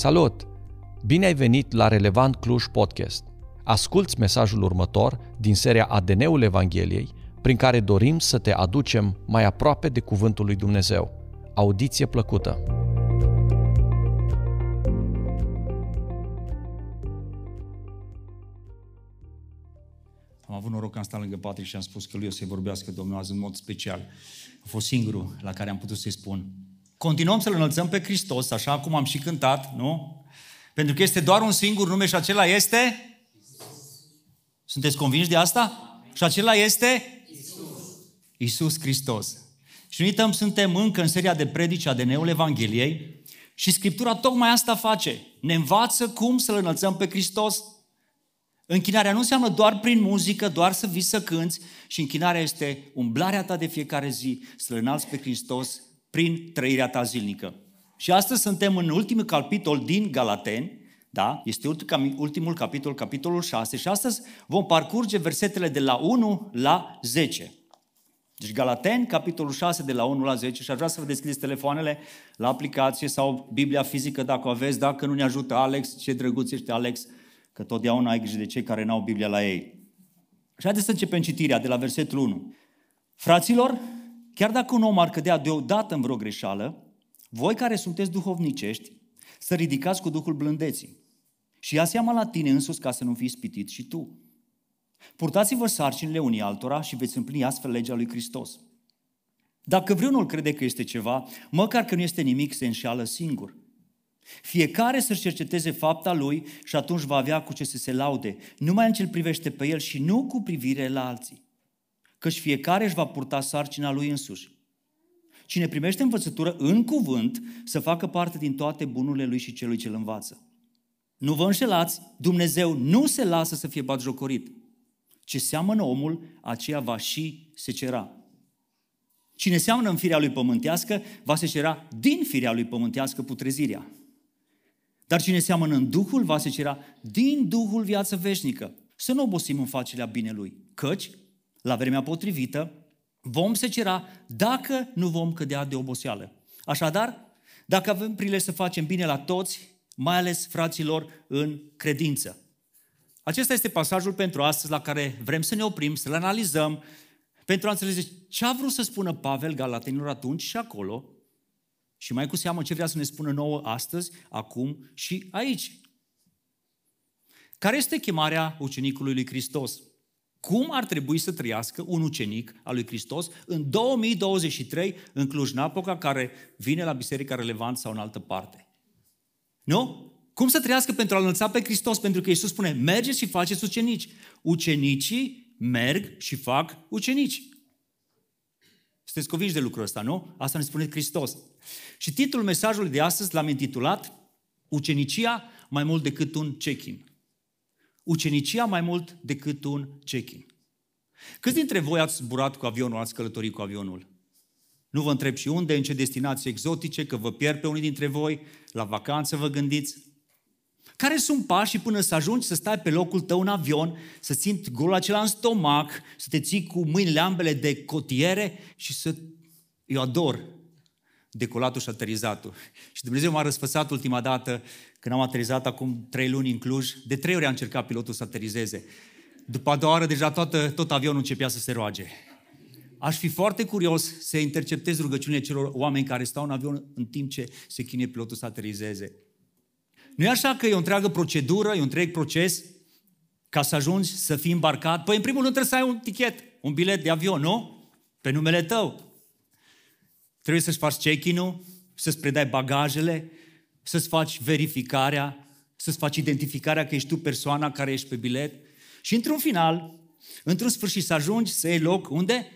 Salut! Bine ai venit la Relevant Cluj Podcast. Asculți mesajul următor din seria ADN-ul Evangheliei, prin care dorim să te aducem mai aproape de Cuvântul lui Dumnezeu. Audiție plăcută! Am avut noroc că am stat lângă Patrick și am spus că lui o să-i vorbească Domnul azi în mod special. A fost singurul la care am putut să-i spun. Continuăm să-L înălțăm pe Hristos, așa cum am și cântat, nu? Pentru că este doar un singur nume și acela este? Sunteți convinși de asta? Și acela este? Isus. Isus Hristos. Și nu uităm, suntem încă în seria de predici a DN-ul Evangheliei și Scriptura tocmai asta face. Ne învață cum să-L înălțăm pe Hristos. Închinarea nu înseamnă doar prin muzică, doar să vii să cânți, și închinarea este umblarea ta de fiecare zi, să-L înalți pe Hristos prin trăirea ta zilnică. Și astăzi suntem în ultimul capitol din Galateni, da? Este ultimul capitol, capitolul 6 și astăzi vom parcurge versetele de la 1 la 10. Deci Galateni, capitolul 6, de la 1 la 10 și aș vrea să vă deschideți telefoanele la aplicație sau Biblia fizică dacă o aveți, dacă nu ne ajută Alex, ce drăguț ești Alex, că totdeauna ai grijă de cei care n-au Biblia la ei. Și haideți să începem citirea de la versetul 1. Fraților, chiar dacă un om ar cădea deodată în vreo greșeală, voi care sunteți duhovnicești, să ridicați cu Duhul blândeții. Și ia seama la tine însus ca să nu fiți spitit și tu. Purtați-vă sarcinile unii altora și veți împlini astfel legea lui Hristos. Dacă vreunul crede că este ceva, măcar că nu este nimic, se înșeală singur. Fiecare să-și cerceteze fapta lui și atunci va avea cu ce să se laude, numai în ce îl privește pe el și nu cu privire la alții. Căci fiecare își va purta sarcina lui însuși. Cine primește învățătură în cuvânt, să facă parte din toate bunurile lui și celui ce îl învață. Nu vă înșelați, Dumnezeu nu se lasă să fie batjocorit. Ce seamănă omul, aceea va și secera. Cine seamănă în firea lui pământească, va secera din firea lui pământească putrezirea. Dar cine seamănă în Duhul, va secera din Duhul viață veșnică. Să nu obosim în facerea binelui, căci, la vremea potrivită, vom secera dacă nu vom cădea de oboseală. Așadar, dacă avem prilej să facem bine la toți, mai ales fraților în credință. Acesta este pasajul pentru astăzi la care vrem să ne oprim, să-l analizăm, pentru a înțelege ce a vrut să spună Pavel Galatenilor atunci și acolo, și mai cu seamă ce vrea să ne spună nouă astăzi, acum și aici. Care este chemarea ucenicului lui Hristos? Cum ar trebui să trăiască un ucenic al lui Hristos în 2023 în Cluj-Napoca, care vine la Biserica Relevant sau în altă parte? Nu? Cum să trăiască pentru a înălța pe Hristos? Pentru că Iisus spune, mergeți și faceți ucenici. Ucenicii merg și fac ucenici. Sunteți convinși de lucrul ăsta, nu? Asta ne spune Hristos. Și titlul mesajului de astăzi l-am intitulat Ucenicia mai mult decât un check-in. Ucenicia mai mult decât un check-in. Câți dintre voi ați zburat cu avionul, ați călătorit cu avionul? Nu vă întreb și unde, în ce destinații exotice, că vă pierd pe unii dintre voi, la vacanță vă gândiți. Care sunt pașii până să ajungi să stai pe locul tău în avion, să țin golul acela în stomac, să te ții cu mâinile ambele de cotiere și să... Eu ador decolatul și aterizatul. Și Dumnezeu m-a răsfățat ultima dată când am aterizat acum trei luni în Cluj. De trei ori a încercat pilotul să aterizeze. După a doua oră, deja toată, tot avionul începea să se roage. Aș fi foarte curios să interceptez rugăciunile celor oameni care stau în avion în timp ce se chinie pilotul să aterizeze. Nu e așa că e o întreagă procedură, e un întreg proces ca să ajungi să fii îmbarcat? Păi, în primul rând, trebuie să ai un tichet, un bilet de avion, nu? Pe numele tău. Trebuie să-ți faci check-in-ul, să-ți predai bagajele, să-ți faci verificarea, să-ți faci identificarea că ești tu persoana care ești pe bilet. Și într-un final, într-un sfârșit, să ajungi să iei loc unde?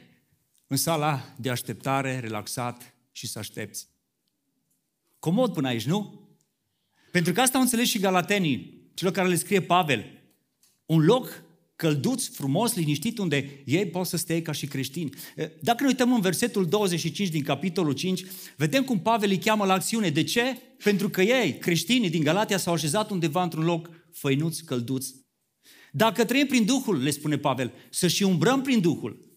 În sala de așteptare, relaxat și să aștepți. Comod până aici, nu? Pentru că asta au înțeles și galatenii, celor care le scrie Pavel. Un loc călduț, frumos, liniștit, unde ei pot să stea ca și creștini. Dacă ne uităm în versetul 25 din capitolul 5, vedem cum Pavel îi cheamă la acțiune. De ce? Pentru că ei, creștinii din Galatia, s-au așezat undeva într-un loc făinuț, călduț. Dacă trăim prin Duhul, le spune Pavel, să și umbrăm prin Duhul.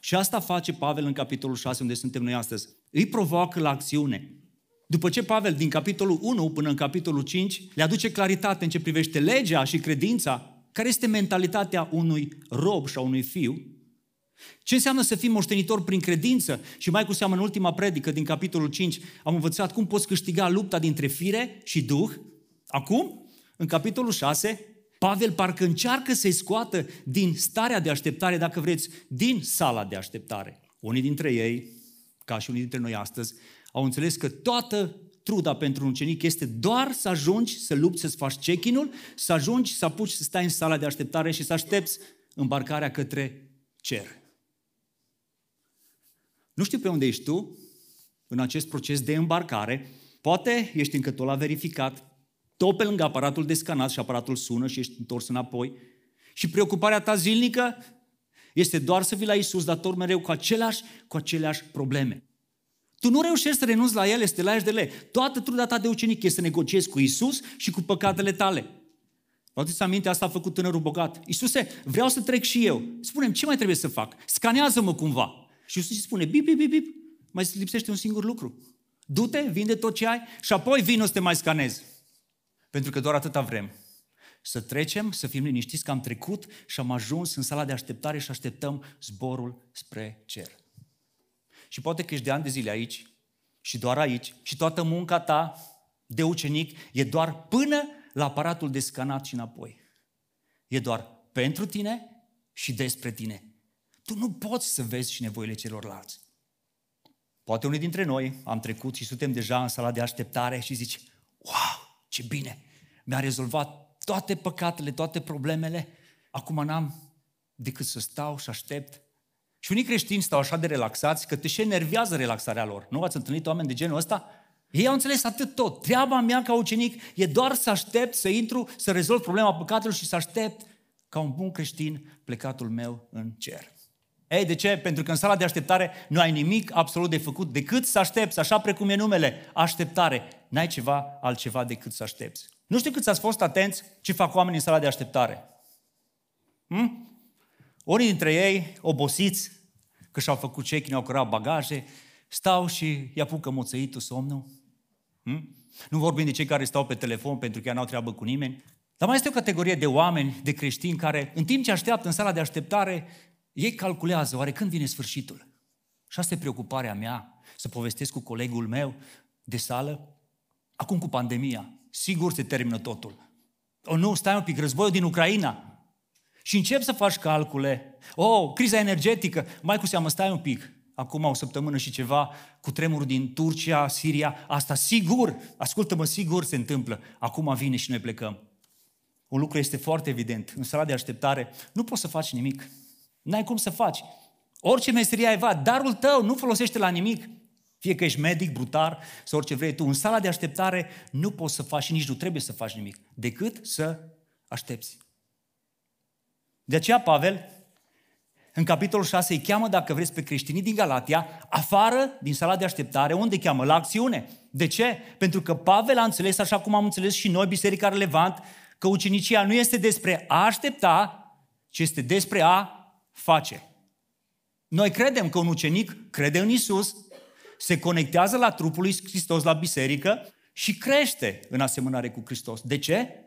Și asta face Pavel în capitolul 6, unde suntem noi astăzi. Îi provoacă la acțiune. După ce Pavel, din capitolul 1 până în capitolul 5, le aduce claritate în ce privește legea și credința, care este mentalitatea unui rob și a unui fiu, ce înseamnă să fii moștenitor prin credință? Și mai cu seamă în ultima predică din capitolul 5 am învățat cum poți câștiga lupta dintre fire și duh. Acum, în capitolul 6, Pavel parcă încearcă să-i scoată din starea de așteptare, dacă vreți, din sala de așteptare. Unii dintre ei, ca și unii dintre noi astăzi, au înțeles că toată truda pentru un ucenic este doar să ajungi să lupți, să-ți faci check să ajungi să apuci să stai în sala de așteptare și să aștepți îmbarcarea către cer. Nu știu pe unde ești tu în acest proces de îmbarcare. Poate ești încă tot la verificat, tot pe lângă aparatul de scanat și aparatul sună și ești întors înapoi. Și preocuparea ta zilnică este doar să vii la Isus, dar tot mereu cu aceleași, cu aceleași probleme. Tu nu reușești să renunți la ele, la de le. Toată truda ta de ucenic este să negociezi cu Isus și cu păcatele tale. Vă aduceți aminte, asta a făcut tânărul bogat. Isuse, vreau să trec și eu. Spune ce mai trebuie să fac? Scanează-mă cumva. Și Iisus îi spune, bip, bip, bip, bip, mai lipsește un singur lucru. Du-te, vinde tot ce ai și apoi vino să te mai scanezi. Pentru că doar atâta vrem. Să trecem, să fim liniștiți că am trecut și am ajuns în sala de așteptare și așteptăm zborul spre cer. Și poate că ești de ani de zile aici și doar aici și toată munca ta de ucenic e doar până la aparatul de scanat și înapoi. E doar pentru tine și despre tine. Tu nu poți să vezi și nevoile celorlalți. Poate unii dintre noi am trecut și suntem deja în sala de așteptare și zici, wow, ce bine, mi-a rezolvat toate păcatele, toate problemele, acum n-am decât să stau și aștept. Și unii creștini stau așa de relaxați că te și enervează relaxarea lor. Nu ați întâlnit oameni de genul ăsta? Ei au înțeles atât tot. Treaba mea ca ucenic e doar să aștept să intru, să rezolv problema păcatelor și să aștept ca un bun creștin plecatul meu în cer. Ei, de ce? Pentru că în sala de așteptare nu ai nimic absolut de făcut decât să aștepți, așa precum e numele, așteptare. N-ai ceva altceva decât să aștepți. Nu știu câți ați fost atenți ce fac oamenii în sala de așteptare. Hm? Unii dintre ei, obosiți, că și-au făcut check au cărat bagaje, stau și îi apucă moțăitul somnul. Hm? Nu vorbim de cei care stau pe telefon pentru că n-au treabă cu nimeni. Dar mai este o categorie de oameni, de creștini, care în timp ce așteaptă în sala de așteptare, ei calculează, oare când vine sfârșitul? Și asta e preocuparea mea, să povestesc cu colegul meu de sală, acum cu pandemia, sigur se termină totul. O, nu, stai un pic, războiul din Ucraina. Și încep să faci calcule. O, oh, criza energetică, mai cu seamă, stai un pic. Acum o săptămână și ceva, cu tremurul din Turcia, Siria, asta sigur, ascultă-mă, sigur se întâmplă. Acum vine și noi plecăm. Un lucru este foarte evident. În sala de așteptare nu poți să faci nimic. N-ai cum să faci. Orice meserie ai va, darul tău nu folosește la nimic. Fie că ești medic, brutar sau orice vrei tu, în sala de așteptare nu poți să faci și nici nu trebuie să faci nimic, decât să aștepți. De aceea Pavel, în capitolul 6, îi cheamă, dacă vreți, pe creștinii din Galatia, afară din sala de așteptare, unde cheamă? La acțiune. De ce? Pentru că Pavel a înțeles, așa cum am înțeles și noi, Biserica Relevant, că ucenicia nu este despre a aștepta, ci este despre a face. Noi credem că un ucenic crede în Isus, se conectează la trupul lui Hristos, la biserică și crește în asemănare cu Hristos. De ce?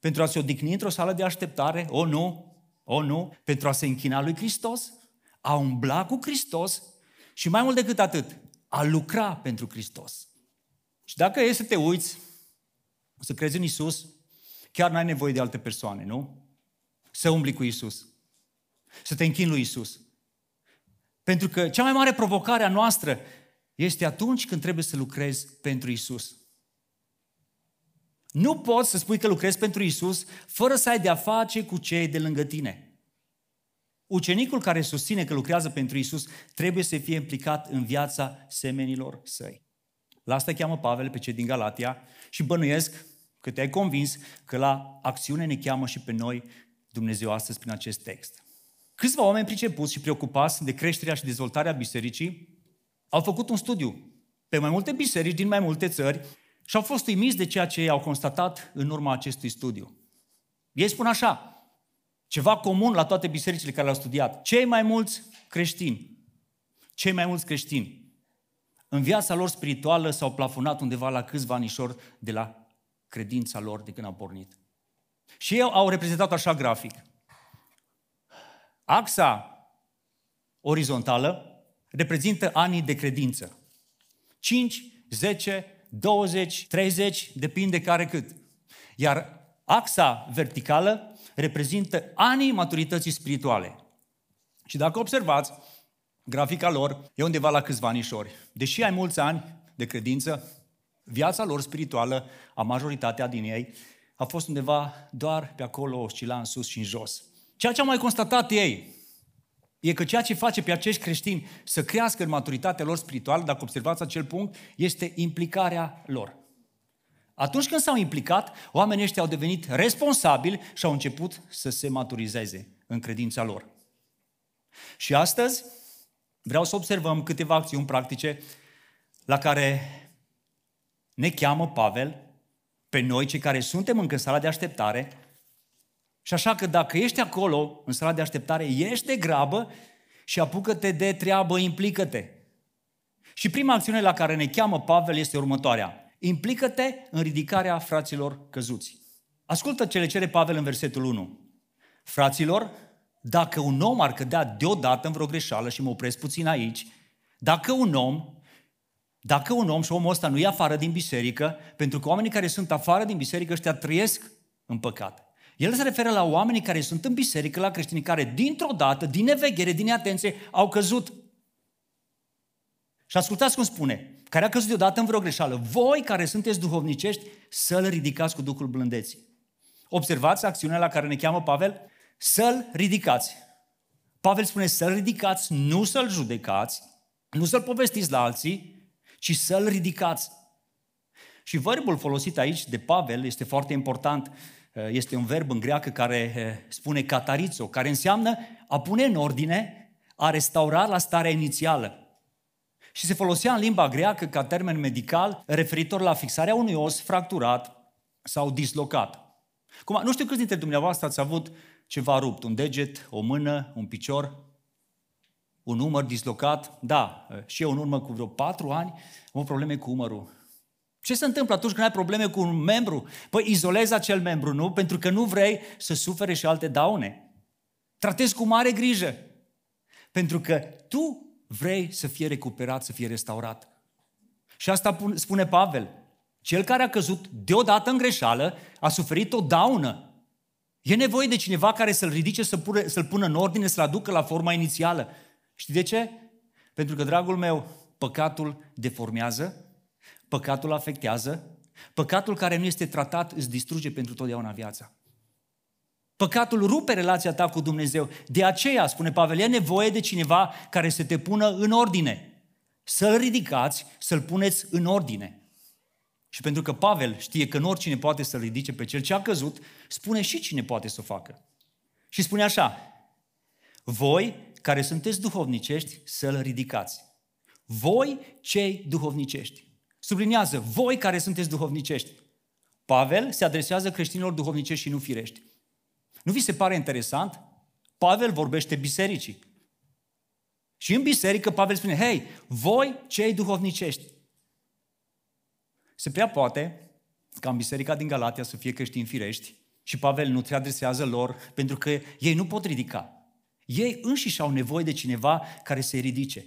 Pentru a se odihni într-o sală de așteptare? O, nu! O, nu! Pentru a se închina lui Hristos? A umbla cu Hristos? Și mai mult decât atât, a lucra pentru Hristos. Și dacă e să te uiți, să crezi în Isus, chiar n-ai nevoie de alte persoane, nu? Să umbli cu Isus. Să te închini lui Isus. Pentru că cea mai mare provocare a noastră este atunci când trebuie să lucrezi pentru Isus. Nu poți să spui că lucrezi pentru Isus fără să ai de-a face cu cei de lângă tine. Ucenicul care susține că lucrează pentru Isus trebuie să fie implicat în viața semenilor săi. La asta cheamă Pavel pe cei din Galatia și bănuiesc că te-ai convins că la acțiune ne cheamă și pe noi Dumnezeu astăzi prin acest text. Câțiva oameni pricepuți și preocupați de creșterea și dezvoltarea bisericii au făcut un studiu pe mai multe biserici din mai multe țări și au fost uimiți de ceea ce au constatat în urma acestui studiu. Ei spun așa, ceva comun la toate bisericile care le-au studiat. Cei mai mulți creștini, cei mai mulți creștini în viața lor spirituală s-au plafonat undeva la câțiva anișori de la credința lor de când au pornit. Și ei au reprezentat așa grafic. Axa orizontală reprezintă anii de credință. 5, 10, 20, 30, depinde care cât. Iar axa verticală reprezintă anii maturității spirituale. Și dacă observați, grafica lor e undeva la câțiva anișori. Deși ai mulți ani de credință, viața lor spirituală, a majoritatea din ei, a fost undeva doar pe acolo, oscila în sus și în jos. Ceea ce au mai constatat ei e că ceea ce face pe acești creștini să crească în maturitatea lor spirituală, dacă observați acel punct, este implicarea lor. Atunci când s-au implicat, oamenii ăștia au devenit responsabili și au început să se maturizeze în credința lor. Și astăzi vreau să observăm câteva acțiuni practice la care ne cheamă Pavel pe noi, cei care suntem încă în sala de așteptare. Și așa că dacă ești acolo, în sala de așteptare, ești de grabă și apucă-te de treabă, implică-te. Și prima acțiune la care ne cheamă Pavel este următoarea. Implică-te în ridicarea fraților căzuți. Ascultă ce le cere Pavel în versetul 1. Fraților, dacă un om ar cădea deodată în vreo greșeală, și mă opresc puțin aici, dacă un om dacă un om și omul ăsta nu e afară din biserică, pentru că oamenii care sunt afară din biserică ăștia trăiesc în păcat. El se referă la oamenii care sunt în biserică, la creștinii care dintr-o dată, din neveghere, din atenție, au căzut. Și ascultați cum spune, care a căzut deodată în vreo greșeală. Voi care sunteți duhovnicești, să-l ridicați cu Duhul blândeții. Observați acțiunea la care ne cheamă Pavel? Să-l ridicați. Pavel spune să-l ridicați, nu să-l judecați, nu să-l povestiți la alții, ci să-l ridicați. Și verbul folosit aici de Pavel este foarte important. Este un verb în greacă care eh, spune catarizo, care înseamnă a pune în ordine, a restaura la starea inițială. Și se folosea în limba greacă ca termen medical referitor la fixarea unui os fracturat sau dislocat. Cum, nu știu câți dintre dumneavoastră ați avut ceva rupt, un deget, o mână, un picior, un umăr dislocat. Da, și eu în urmă cu vreo patru ani am probleme cu umărul. Ce se întâmplă atunci când ai probleme cu un membru? Păi izolezi acel membru, nu? Pentru că nu vrei să sufere și alte daune. Tratezi cu mare grijă. Pentru că tu vrei să fie recuperat, să fie restaurat. Și asta spune Pavel. Cel care a căzut deodată în greșeală a suferit o daună. E nevoie de cineva care să-l ridice, să pune, să-l pună în ordine, să-l aducă la forma inițială. Știi de ce? Pentru că, dragul meu, păcatul deformează, păcatul afectează, păcatul care nu este tratat îți distruge pentru totdeauna viața. Păcatul rupe relația ta cu Dumnezeu. De aceea, spune Pavel, e nevoie de cineva care să te pună în ordine. Să-l ridicați, să-l puneți în ordine. Și pentru că Pavel știe că nu oricine poate să-l ridice pe cel ce a căzut, spune și cine poate să o facă. Și spune așa, voi care sunteți duhovnicești, să-l ridicați. Voi, cei duhovnicești. Sublinează, voi care sunteți duhovnicești. Pavel se adresează creștinilor duhovnicești și nu firești. Nu vi se pare interesant? Pavel vorbește bisericii. Și în biserică Pavel spune, hei, voi cei duhovnicești. Se prea poate ca în biserica din Galatia să fie creștini firești și Pavel nu te adresează lor pentru că ei nu pot ridica. Ei înșiși au nevoie de cineva care să-i ridice.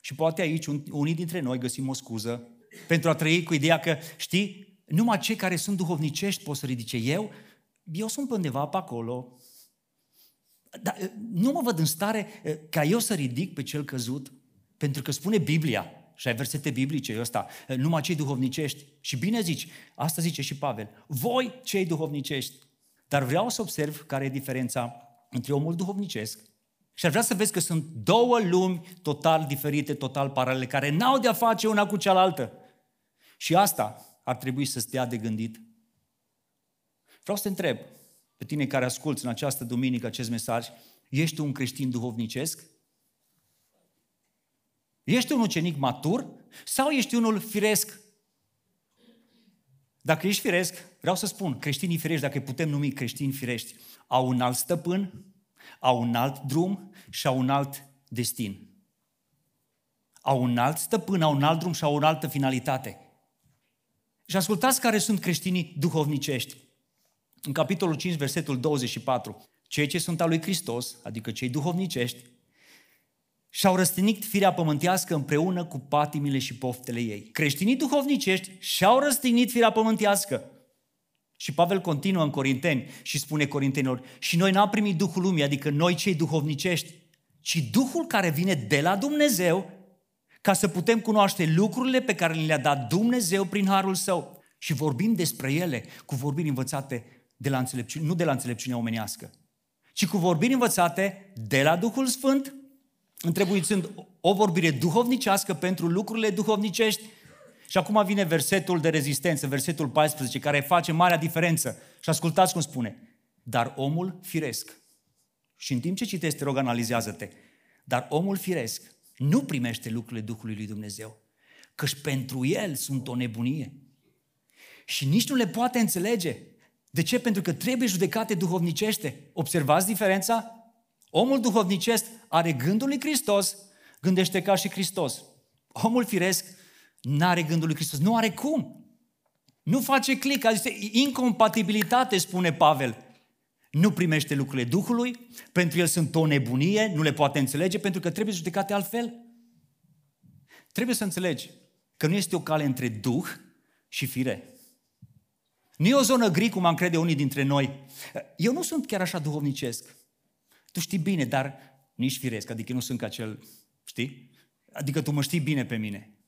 Și poate aici unii dintre noi găsim o scuză pentru a trăi cu ideea că, știi, numai cei care sunt duhovnicești pot să ridice. Eu, eu sunt undeva pe acolo, dar eh, nu mă văd în stare eh, ca eu să ridic pe cel căzut, pentru că spune Biblia, și ai versete biblice, eu ăsta, eh, numai cei duhovnicești. Și bine zici, asta zice și Pavel, voi cei duhovnicești. Dar vreau să observ care e diferența între omul duhovnicesc și ar vrea să vezi că sunt două lumi total diferite, total paralele, care n-au de-a face una cu cealaltă. Și asta ar trebui să stea de gândit. Vreau să te întreb, pe tine care asculți în această duminică acest mesaj, ești un creștin duhovnicesc? Ești un ucenic matur sau ești unul firesc? Dacă ești firesc, vreau să spun, creștinii firești, dacă îi putem numi creștini firești, au un alt stăpân, au un alt drum și au un alt destin. au un alt stăpân, au un alt drum și au o altă finalitate. Și ascultați care sunt creștinii duhovnicești. În capitolul 5, versetul 24, cei ce sunt al lui Hristos, adică cei duhovnicești, și-au răstinit firea pământească împreună cu patimile și poftele ei. Creștinii duhovnicești și-au răstinit firea pământească. Și Pavel continuă în Corinteni și spune Corintenilor, și noi n-am primit Duhul lumii, adică noi cei duhovnicești, ci Duhul care vine de la Dumnezeu, ca să putem cunoaște lucrurile pe care le-a dat Dumnezeu prin Harul Său. Și vorbim despre ele cu vorbiri învățate de la înțelepciune, nu de la înțelepciunea omenească, ci cu vorbiri învățate de la Duhul Sfânt, întrebuițând o vorbire duhovnicească pentru lucrurile duhovnicești. Și acum vine versetul de rezistență, versetul 14, care face marea diferență. Și ascultați cum spune. Dar omul firesc. Și în timp ce citești, te rog, analizează-te. Dar omul firesc nu primește lucrurile Duhului lui Dumnezeu, căci pentru el sunt o nebunie. Și nici nu le poate înțelege. De ce? Pentru că trebuie judecate duhovnicește. Observați diferența? Omul duhovnicesc are gândul lui Hristos, gândește ca și Hristos. Omul firesc nu are gândul lui Hristos, nu are cum. Nu face click, este incompatibilitate, spune Pavel. Nu primește lucrurile Duhului, pentru el sunt o nebunie, nu le poate înțelege, pentru că trebuie judecate altfel. Trebuie să înțelegi că nu este o cale între Duh și fire. Nu e o zonă gri, cum am crede unii dintre noi. Eu nu sunt chiar așa duhovnicesc. Tu știi bine, dar nici firesc, adică nu sunt ca cel, știi? Adică tu mă știi bine pe mine.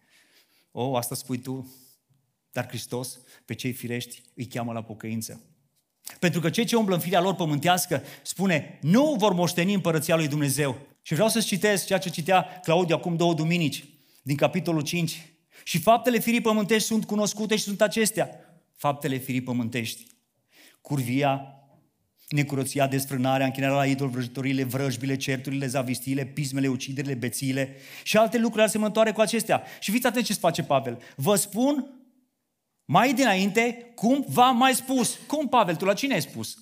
O, asta spui tu, dar Hristos pe cei firești îi cheamă la pocăință. Pentru că cei ce umblă în firea lor pământească, spune, nu vor moșteni împărăția lui Dumnezeu. Și vreau să-ți citesc ceea ce citea Claudiu acum două duminici, din capitolul 5. Și faptele firii pământești sunt cunoscute și sunt acestea. Faptele firii pământești. Curvia, necurăția, desfrânarea, închinarea la idol, vrăjitorile, vrăjbile, certurile, zavistiile, pismele, uciderile, bețiile și alte lucruri asemănătoare cu acestea. Și fiți atenți ce face Pavel. Vă spun mai dinainte, cum v-am mai spus. Cum, Pavel, tu la cine ai spus?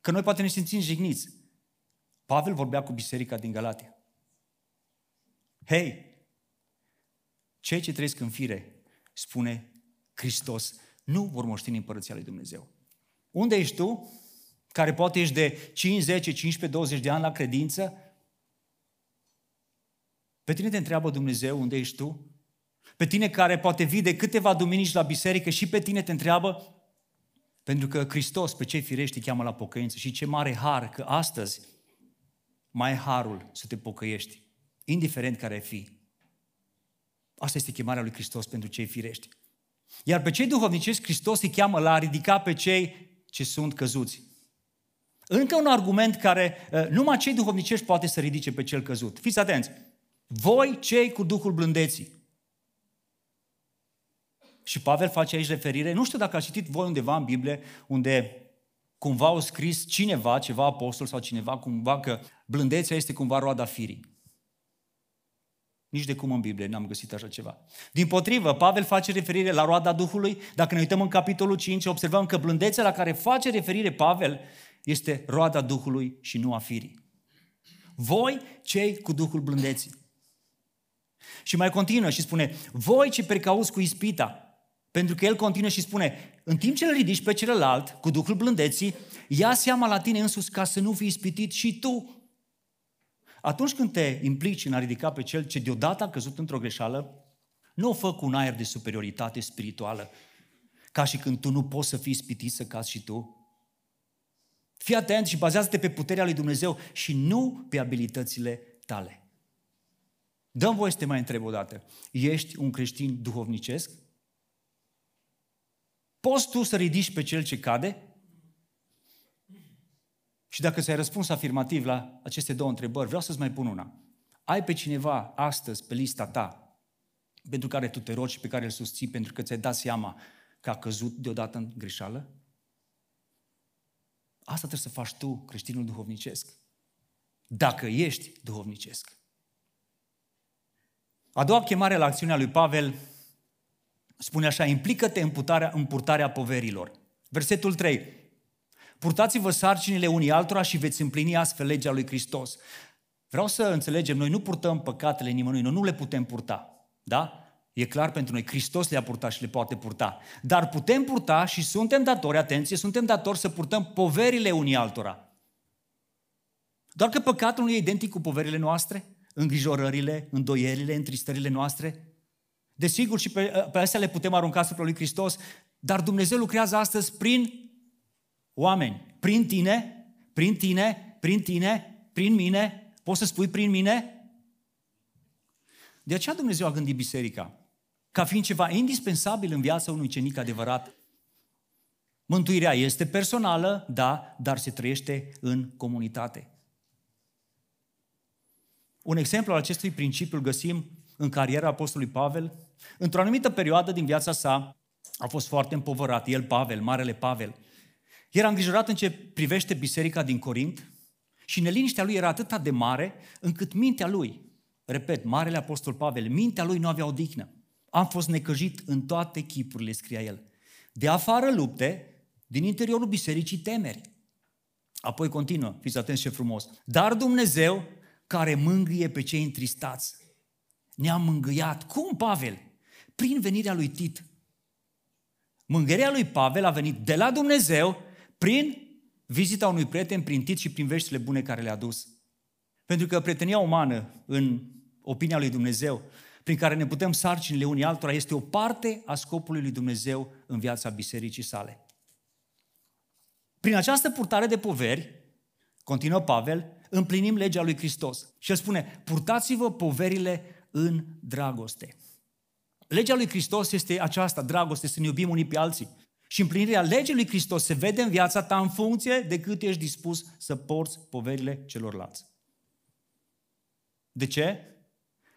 Că noi poate ne simțim jigniți. Pavel vorbea cu biserica din Galatia. Hei, cei ce trăiesc în fire, spune Hristos, nu vor moșteni împărăția lui Dumnezeu. Unde ești tu? care poate ești de 5, 10, 15, 20 de ani la credință, pe tine te întreabă Dumnezeu unde ești tu? Pe tine care poate vii de câteva duminici la biserică și pe tine te întreabă? Pentru că Hristos pe cei firești cheamă la pocăință și ce mare har că astăzi mai e harul să te pocăiești, indiferent care ai fi. Asta este chemarea lui Hristos pentru cei firești. Iar pe cei duhovnicești, Hristos îi cheamă la a ridica pe cei ce sunt căzuți. Încă un argument care uh, numai cei duhovnicești poate să ridice pe cel căzut. Fiți atenți! Voi, cei cu Duhul blândeții. Și Pavel face aici referire, nu știu dacă a citit voi undeva în Biblie, unde cumva au scris cineva, ceva apostol sau cineva, cumva că blândețea este cumva roada firii. Nici de cum în Biblie n-am găsit așa ceva. Din potrivă, Pavel face referire la roada Duhului. Dacă ne uităm în capitolul 5, observăm că blândețea la care face referire Pavel este roada Duhului și nu a firii. Voi, cei cu Duhul blândeții. Și mai continuă și spune, voi ce precauți cu ispita, pentru că el continuă și spune, în timp ce îl ridici pe celălalt cu Duhul blândeții, ia seama la tine însuți ca să nu fii ispitit și tu. Atunci când te implici în a ridica pe cel ce deodată a căzut într-o greșeală, nu o fă cu un aer de superioritate spirituală, ca și când tu nu poți să fii ispitit să cazi și tu, Fii atent și bazează-te pe puterea lui Dumnezeu și nu pe abilitățile tale. Dăm voie să te mai întreb o dată. Ești un creștin duhovnicesc? Poți tu să ridici pe cel ce cade? Și dacă ți-ai răspuns afirmativ la aceste două întrebări, vreau să-ți mai pun una. Ai pe cineva astăzi pe lista ta pentru care tu te rogi și pe care îl susții pentru că ți-ai dat seama că a căzut deodată în greșeală? Asta trebuie să faci tu, creștinul duhovnicesc. Dacă ești duhovnicesc. A doua chemare la acțiunea lui Pavel spune așa, implică-te în, purtarea, în purtarea poverilor. Versetul 3. Purtați-vă sarcinile unii altora și veți împlini astfel legea lui Hristos. Vreau să înțelegem, noi nu purtăm păcatele nimănui, noi nu le putem purta. Da? E clar pentru noi, Hristos le-a purtat și le poate purta. Dar putem purta și suntem datori, atenție, suntem datori să purtăm poverile unii altora. Doar că păcatul nu e identic cu poverile noastre, îngrijorările, îndoierile, întristările noastre. Desigur și pe, pe astea le putem arunca asupra lui Hristos, dar Dumnezeu lucrează astăzi prin oameni, prin tine, prin tine, prin tine, prin mine. Poți să spui prin mine? De aceea Dumnezeu a gândit biserica ca fiind ceva indispensabil în viața unui cenic adevărat. Mântuirea este personală, da, dar se trăiește în comunitate. Un exemplu al acestui principiu îl găsim în cariera Apostolului Pavel. Într-o anumită perioadă din viața sa a fost foarte împovărat. El, Pavel, Marele Pavel, era îngrijorat în ce privește biserica din Corint și neliniștea lui era atât de mare încât mintea lui, repet, Marele Apostol Pavel, mintea lui nu avea odihnă. Am fost necăjit în toate chipurile, scria el. De afară lupte, din interiorul bisericii temeri. Apoi continuă, fiți atenți ce frumos. Dar Dumnezeu, care mângâie pe cei întristați, ne-a mângâiat. Cum, Pavel? Prin venirea lui Tit. Mângâierea lui Pavel a venit de la Dumnezeu prin vizita unui prieten, prin Tit și prin veștile bune care le-a dus. Pentru că prietenia umană, în opinia lui Dumnezeu, prin care ne putem sarcinile unii altora, este o parte a scopului lui Dumnezeu în viața bisericii sale. Prin această purtare de poveri, continuă Pavel, împlinim legea lui Hristos. Și el spune, purtați-vă poverile în dragoste. Legea lui Hristos este aceasta, dragoste, să ne iubim unii pe alții. Și împlinirea legii lui Hristos se vede în viața ta în funcție de cât ești dispus să porți poverile celorlalți. De ce?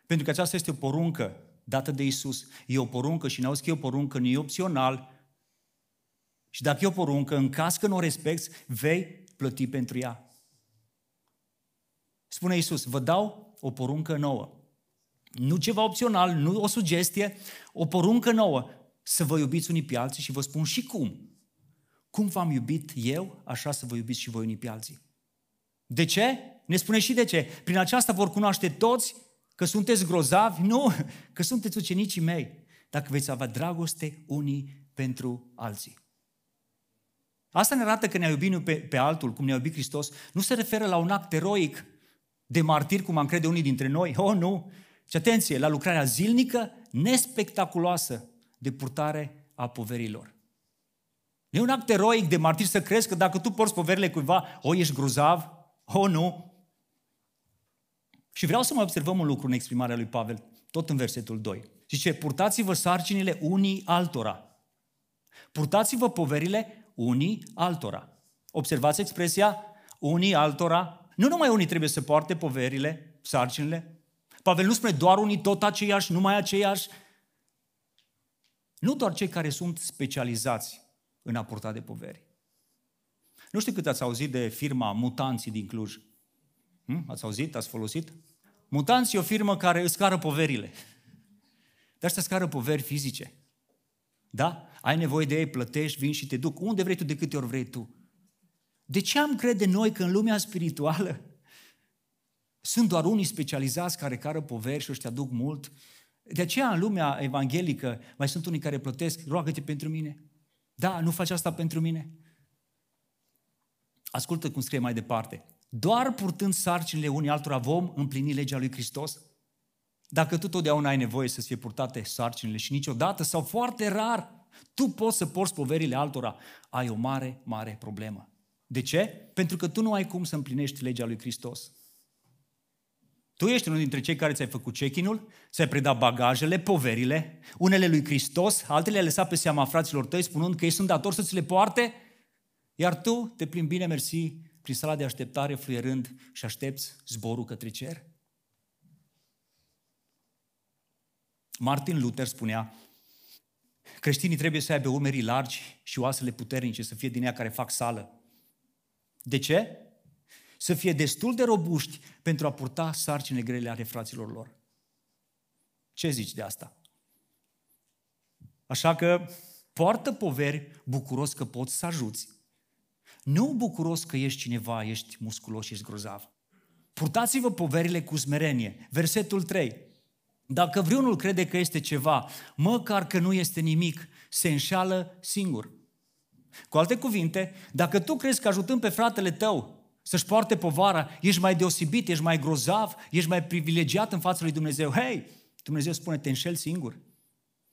Pentru că aceasta este o poruncă dată de Isus. E o poruncă și ne-auzi că e o poruncă, nu e opțional. Și dacă e o poruncă, în caz că nu o respecti, vei plăti pentru ea. Spune Isus, vă dau o poruncă nouă. Nu ceva opțional, nu o sugestie, o poruncă nouă. Să vă iubiți unii pe alții și vă spun și cum. Cum v-am iubit eu, așa să vă iubiți și voi unii pe alții. De ce? Ne spune și de ce. Prin aceasta vor cunoaște toți că sunteți grozavi, nu, că sunteți ucenicii mei, dacă veți avea dragoste unii pentru alții. Asta ne arată că ne-a iubit pe, pe altul, cum ne-a iubit Hristos, nu se referă la un act eroic de martir, cum am crede unii dintre noi. Oh, nu! Și atenție, la lucrarea zilnică, nespectaculoasă de purtare a poverilor. Nu e un act eroic de martir să crezi că dacă tu porți poverile cuiva, o, ești grozav, o, nu, și vreau să mai observăm un lucru în exprimarea lui Pavel, tot în versetul 2. Zice, purtați-vă sarcinile unii altora. Purtați-vă poverile unii altora. Observați expresia unii altora. Nu numai unii trebuie să poarte poverile, sarcinile. Pavel nu spune doar unii tot aceiași, numai aceiași. Nu doar cei care sunt specializați în a purta de poveri. Nu știu cât ați auzit de firma Mutanții din Cluj. Hm? Ați auzit? Ați folosit? Mutanți e o firmă care îți scară poverile. Dar să scară poveri fizice. Da? Ai nevoie de ei, plătești, vin și te duc. Unde vrei tu, de câte ori vrei tu. De ce am crede noi că în lumea spirituală sunt doar unii specializați care cară poveri și ăștia duc mult? De aceea în lumea evanghelică mai sunt unii care plătesc, roagă-te pentru mine. Da, nu faci asta pentru mine. Ascultă cum scrie mai departe. Doar purtând sarcinile unii altora vom împlini legea lui Hristos? Dacă tu totdeauna ai nevoie să fie purtate sarcinile și niciodată sau foarte rar tu poți să porți poverile altora, ai o mare, mare problemă. De ce? Pentru că tu nu ai cum să împlinești legea lui Hristos. Tu ești unul dintre cei care ți-ai făcut check-in-ul, ți-ai predat bagajele, poverile, unele lui Hristos, altele le-ai lăsat pe seama fraților tăi, spunând că ei sunt datori să ți le poarte, iar tu te plimbi bine, mersi, prin sala de așteptare fluierând și aștepți zborul către cer? Martin Luther spunea, creștinii trebuie să aibă umerii largi și oasele puternice, să fie din ea care fac sală. De ce? Să fie destul de robuști pentru a purta sarcine grele ale fraților lor. Ce zici de asta? Așa că poartă poveri bucuros că poți să ajuți, nu bucuros că ești cineva, ești musculos și ești grozav. Purtați-vă poverile cu smerenie. Versetul 3. Dacă vreunul crede că este ceva, măcar că nu este nimic, se înșală singur. Cu alte cuvinte, dacă tu crezi că ajutând pe fratele tău să-și poarte povara, ești mai deosebit, ești mai grozav, ești mai privilegiat în fața lui Dumnezeu, hei, Dumnezeu spune, te înșel singur.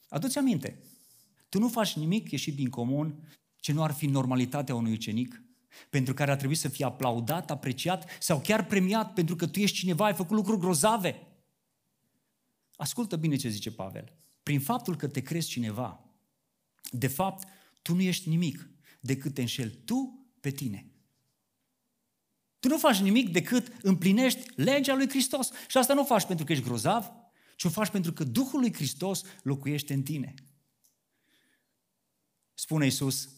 Adu-ți aminte, tu nu faci nimic ieșit din comun ce nu ar fi normalitatea unui ucenic, pentru care ar trebui să fie aplaudat, apreciat sau chiar premiat pentru că tu ești cineva, ai făcut lucruri grozave. Ascultă bine ce zice Pavel. Prin faptul că te crezi cineva, de fapt, tu nu ești nimic decât te înșeli tu pe tine. Tu nu faci nimic decât împlinești legea lui Hristos. Și asta nu o faci pentru că ești grozav, ci o faci pentru că Duhul lui Hristos locuiește în tine. Spune Iisus,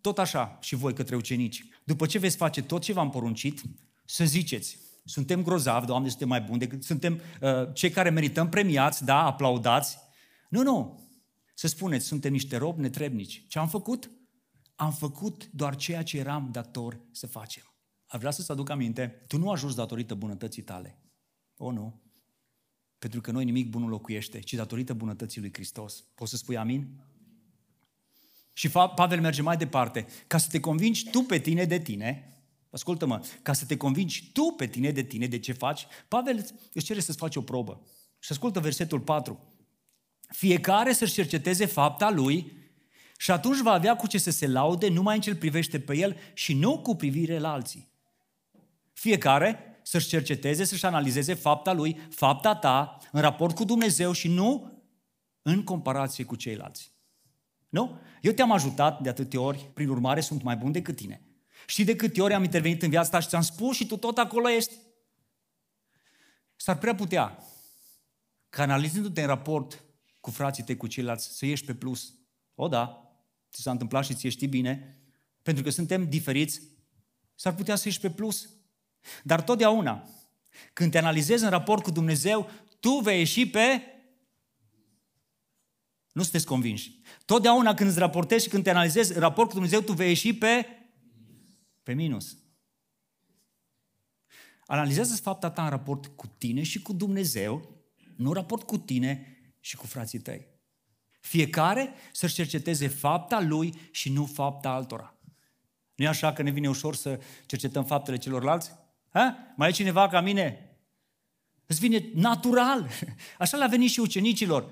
tot așa și voi către ucenici, după ce veți face tot ce v-am poruncit, să ziceți, suntem grozavi, Doamne, suntem mai buni decât suntem uh, cei care merităm premiați, da, aplaudați. Nu, nu. Să spuneți, suntem niște robi netrebnici. Ce am făcut? Am făcut doar ceea ce eram dator să facem. Ar vrea să-ți aduc aminte, tu nu ajungi datorită bunătății tale. O, nu. Pentru că noi nimic bun nu locuiește, ci datorită bunătății lui Hristos. Poți să spui amin? Și Pavel merge mai departe. Ca să te convingi tu pe tine de tine, ascultă-mă, ca să te convingi tu pe tine de tine de ce faci, Pavel își cere să-ți faci o probă. Și ascultă versetul 4. Fiecare să-și cerceteze fapta lui și atunci va avea cu ce să se laude numai în ce privește pe el și nu cu privire la alții. Fiecare să-și cerceteze, să-și analizeze fapta lui, fapta ta, în raport cu Dumnezeu și nu în comparație cu ceilalți. Nu? Eu te-am ajutat de atâtea ori, prin urmare sunt mai bun decât tine. Și de câte ori am intervenit în viața ta și ți-am spus și tu tot acolo ești? S-ar prea putea, canalizându-te în raport cu frații tăi, cu ceilalți, să ieși pe plus. O, da, ți s-a întâmplat și ți știi bine, pentru că suntem diferiți, s-ar putea să ieși pe plus. Dar totdeauna, când te analizezi în raport cu Dumnezeu, tu vei ieși pe... Nu sunteți convinși. Totdeauna când îți raportezi și când te analizezi în raport cu Dumnezeu, tu vei ieși pe... Pe minus. Analizează fapta ta în raport cu tine și cu Dumnezeu, nu raport cu tine și cu frații tăi. Fiecare să-și cerceteze fapta lui și nu fapta altora. Nu e așa că ne vine ușor să cercetăm faptele celorlalți? Ha? Mai e cineva ca mine? Îți vine natural. Așa le-a venit și ucenicilor.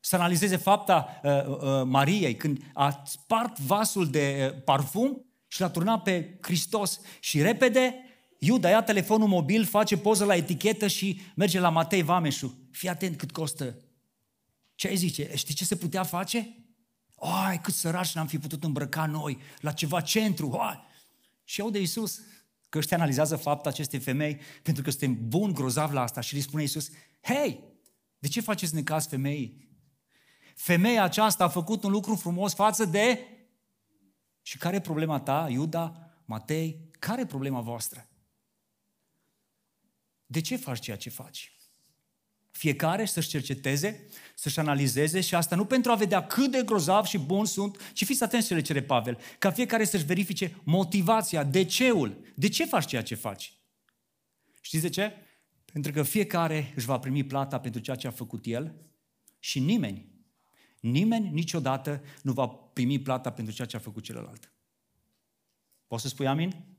Să analizeze fapta uh, uh, Mariei când a spart vasul de uh, parfum și l-a turnat pe Hristos și repede Iuda ia telefonul mobil, face poză la etichetă și merge la Matei Vameșu. Fii atent cât costă. Ce ai zice? Știi ce se putea face? Ai, cât săraci n-am fi putut îmbrăca noi la ceva centru. Ai. Și eu de Iisus că ăștia analizează faptul acestei femei pentru că suntem buni, grozav la asta și îi spune Iisus, hei, de ce faceți necaz femeii? Femeia aceasta a făcut un lucru frumos față de... Și care e problema ta, Iuda, Matei? Care e problema voastră? De ce faci ceea ce faci? Fiecare să-și cerceteze, să-și analizeze și asta nu pentru a vedea cât de grozav și bun sunt, ci fiți atenți ce le cere Pavel, ca fiecare să-și verifice motivația, de ceul, de ce faci ceea ce faci. Știți de ce? Pentru că fiecare își va primi plata pentru ceea ce a făcut el și nimeni, nimeni niciodată nu va primi plata pentru ceea ce a făcut celălalt. Poți să spui amin?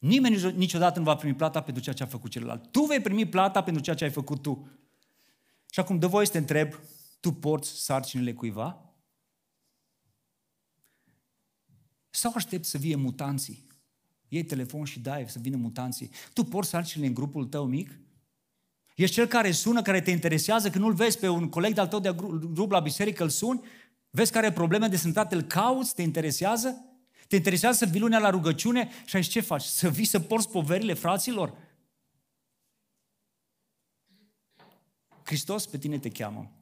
Nimeni niciodată nu va primi plata pentru ceea ce a făcut celălalt. Tu vei primi plata pentru ceea ce ai făcut tu. Și acum de voi să te întreb, tu porți sarcinile cuiva? Sau aștept să vie mutanții? Iei telefon și dai să vină mutanții. Tu porți sarcinile în grupul tău mic? Ești cel care sună, care te interesează, că nu-l vezi pe un coleg de-al tău de grup la biserică, îl suni, vezi care are probleme de sănătate, îl cauți, te interesează? Te interesează să vii lunea la rugăciune și aici ce faci? Să vii să porți poverile fraților? Hristos pe tine te cheamă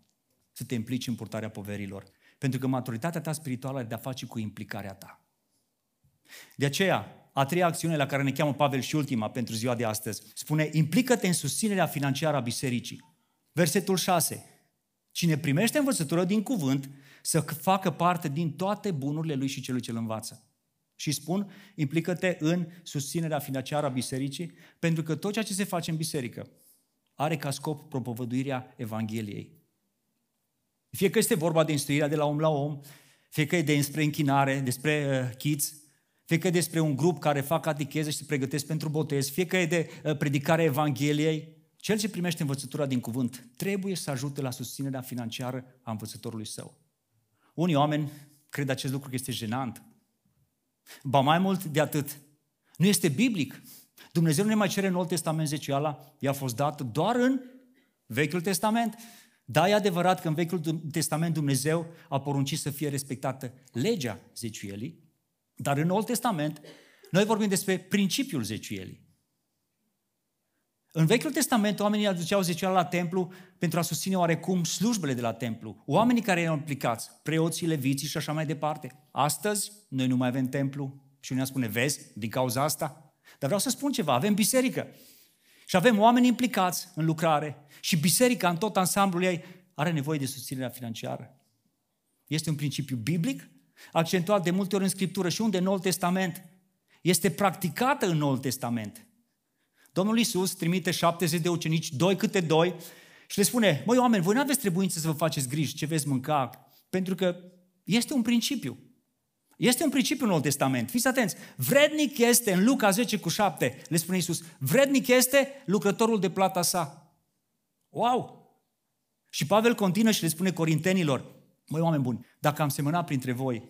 să te implici în purtarea poverilor. Pentru că maturitatea ta spirituală are de-a face cu implicarea ta. De aceea, a treia acțiune la care ne cheamă Pavel și ultima pentru ziua de astăzi, spune, implică-te în susținerea financiară a bisericii. Versetul 6. Cine primește învățătură din cuvânt, să facă parte din toate bunurile lui și celui ce îl învață. Și spun, implică-te în susținerea financiară a bisericii, pentru că tot ceea ce se face în biserică are ca scop propovăduirea Evangheliei. Fie că este vorba de instruirea de la om la om, fie că e despre închinare, despre uh, kids, fie că e despre un grup care fac catecheză și se pregătesc pentru botez, fie că e de uh, predicarea Evangheliei, cel ce primește învățătura din cuvânt trebuie să ajute la susținerea financiară a învățătorului său. Unii oameni cred acest lucru că este jenant. Ba mai mult de atât, nu este biblic. Dumnezeu nu ne mai cere în Noul Testament zeciuiala, i-a fost dat doar în Vechiul Testament. Da, e adevărat că în Vechiul Testament Dumnezeu a poruncit să fie respectată legea zeciuielii, dar în Noul Testament noi vorbim despre principiul zeciuielii. În Vechiul Testament oamenii aduceau zeciuiala la templu pentru a susține oarecum slujbele de la templu. Oamenii care erau implicați, preoții, leviții și așa mai departe. Astăzi, noi nu mai avem templu și unii spune, vezi, din cauza asta. Dar vreau să spun ceva, avem biserică. Și avem oameni implicați în lucrare și biserica în tot ansamblul ei are nevoie de susținerea financiară. Este un principiu biblic, accentuat de multe ori în Scriptură și unde în Noul Testament. Este practicată în Noul Testament. Domnul Iisus trimite 70 de ucenici, doi câte doi, și le spune, măi oameni, voi nu aveți trebuință să vă faceți griji ce veți mânca, pentru că este un principiu. Este un principiu în Noul Testament. Fiți atenți. Vrednic este, în Luca 10 cu 7, le spune Iisus, vrednic este lucrătorul de plata sa. Wow! Și Pavel continuă și le spune corintenilor, măi oameni buni, dacă am semănat printre voi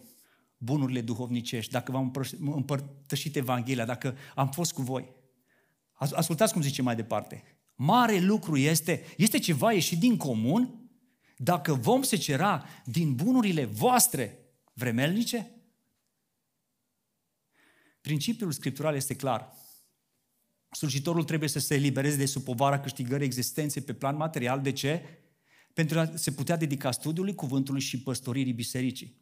bunurile duhovnicești, dacă v-am împărtășit Evanghelia, dacă am fost cu voi, Ascultați cum zice mai departe. Mare lucru este, este ceva ieșit din comun dacă vom secera din bunurile voastre vremelnice? Principiul scriptural este clar. Slujitorul trebuie să se elibereze de sub povara câștigării existenței pe plan material. De ce? Pentru a se putea dedica studiului cuvântului și păstoririi bisericii.